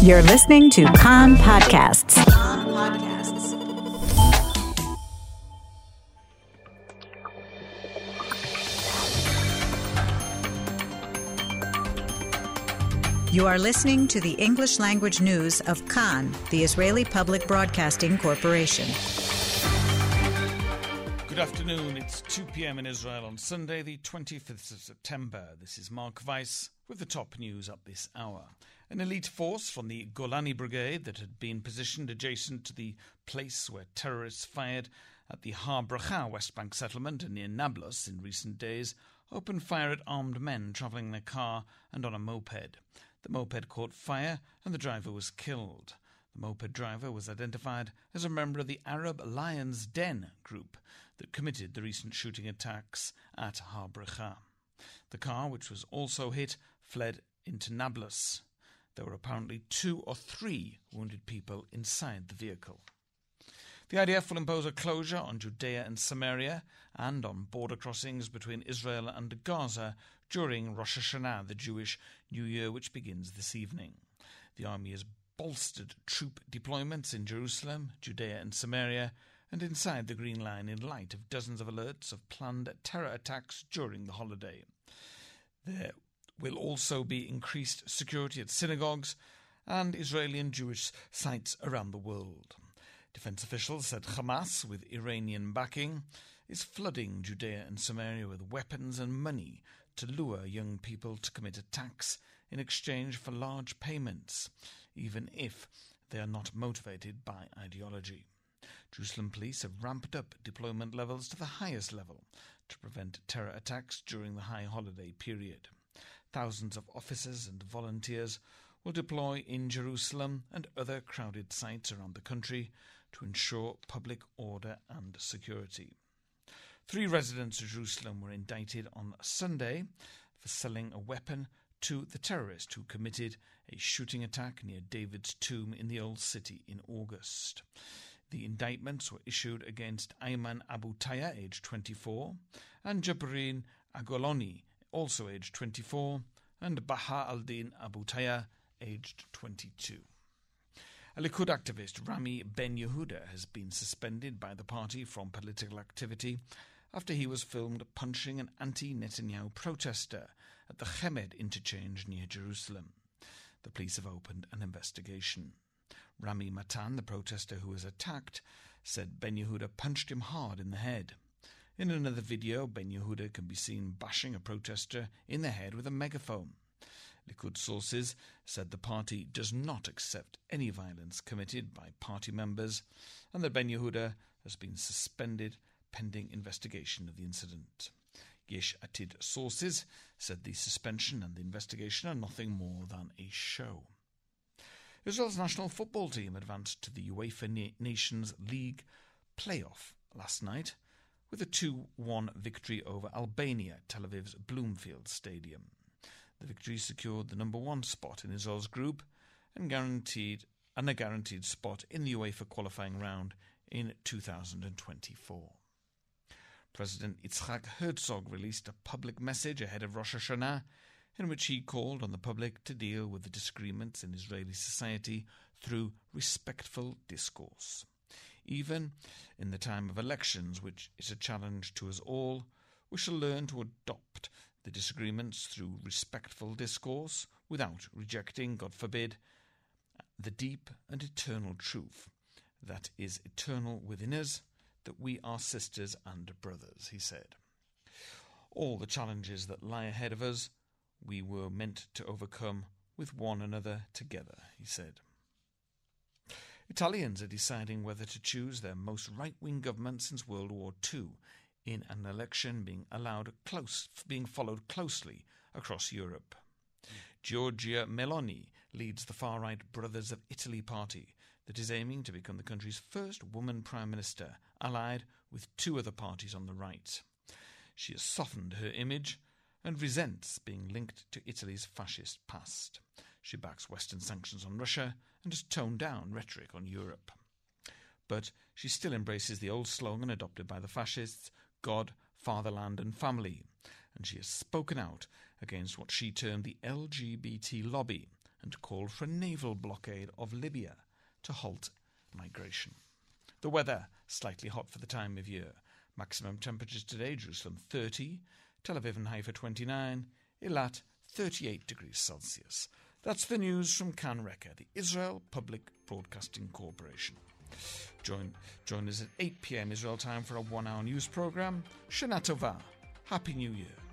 You're listening to Kan Podcasts. You are listening to the English language news of Kan, the Israeli Public Broadcasting Corporation. Good afternoon. It's 2 p.m. in Israel on Sunday, the 25th of September. This is Mark Weiss with the top news up this hour. An elite force from the Golani Brigade that had been positioned adjacent to the place where terrorists fired at the Har Bracha West Bank settlement near Nablus in recent days opened fire at armed men travelling in a car and on a moped. The moped caught fire and the driver was killed. The moped driver was identified as a member of the Arab Lions Den group that committed the recent shooting attacks at Har Bracha. The car, which was also hit, fled into Nablus. There were apparently two or three wounded people inside the vehicle. The IDF will impose a closure on Judea and Samaria and on border crossings between Israel and Gaza during Rosh Hashanah, the Jewish New Year, which begins this evening. The army has bolstered troop deployments in Jerusalem, Judea, and Samaria, and inside the Green Line in light of dozens of alerts of planned terror attacks during the holiday. There will also be increased security at synagogues and Israeli and Jewish sites around the world. Defense officials said Hamas, with Iranian backing, is flooding Judea and Samaria with weapons and money to lure young people to commit attacks in exchange for large payments, even if they are not motivated by ideology. Jerusalem police have ramped up deployment levels to the highest level to prevent terror attacks during the high holiday period. Thousands of officers and volunteers will deploy in Jerusalem and other crowded sites around the country to ensure public order and security. Three residents of Jerusalem were indicted on Sunday for selling a weapon to the terrorist who committed a shooting attack near David's tomb in the Old City in August. The indictments were issued against Ayman Abu Taya, aged 24, and Jabrin Agoloni, also aged 24, and Baha al-Din Abu Taya, aged 22. A Likud activist, Rami Ben Yehuda, has been suspended by the party from political activity after he was filmed punching an anti-Netanyahu protester at the Chemed interchange near Jerusalem. The police have opened an investigation. Rami Matan, the protester who was attacked, said Ben Yehuda punched him hard in the head. In another video, Ben Yehuda can be seen bashing a protester in the head with a megaphone. Likud sources said the party does not accept any violence committed by party members and that Ben Yehuda has been suspended pending investigation of the incident. Yesh Atid sources said the suspension and the investigation are nothing more than a show. Israel's national football team advanced to the UEFA Nations League playoff last night with a 2 1 victory over Albania at Tel Aviv's Bloomfield Stadium. The victory secured the number one spot in Israel's group and guaranteed and a guaranteed spot in the UEFA qualifying round in 2024. President Yitzhak Herzog released a public message ahead of Rosh Hashanah in which he called on the public to deal with the disagreements in Israeli society through respectful discourse. Even in the time of elections, which is a challenge to us all, we shall learn to adopt the disagreements through respectful discourse without rejecting, God forbid, the deep and eternal truth that is eternal within us, that we are sisters and brothers, he said. All the challenges that lie ahead of us, we were meant to overcome with one another together, he said. Italians are deciding whether to choose their most right wing government since World War II in an election being allowed close being followed closely across Europe. Giorgia Meloni leads the far right Brothers of Italy party that is aiming to become the country's first woman prime minister, allied with two other parties on the right. She has softened her image and resents being linked to Italy's fascist past. She backs Western sanctions on Russia and has toned down rhetoric on Europe. But she still embraces the old slogan adopted by the fascists God, fatherland, and family, and she has spoken out against what she termed the LGBT lobby, and called for a naval blockade of Libya to halt migration. The weather, slightly hot for the time of year. Maximum temperatures today Jerusalem 30, Tel Aviv and Haifa 29, Eilat 38 degrees Celsius. That's the news from Kan Reka, the Israel Public Broadcasting Corporation. Join, join us at 8 pm Israel time for a one hour news program. Shana Tova. Happy New Year.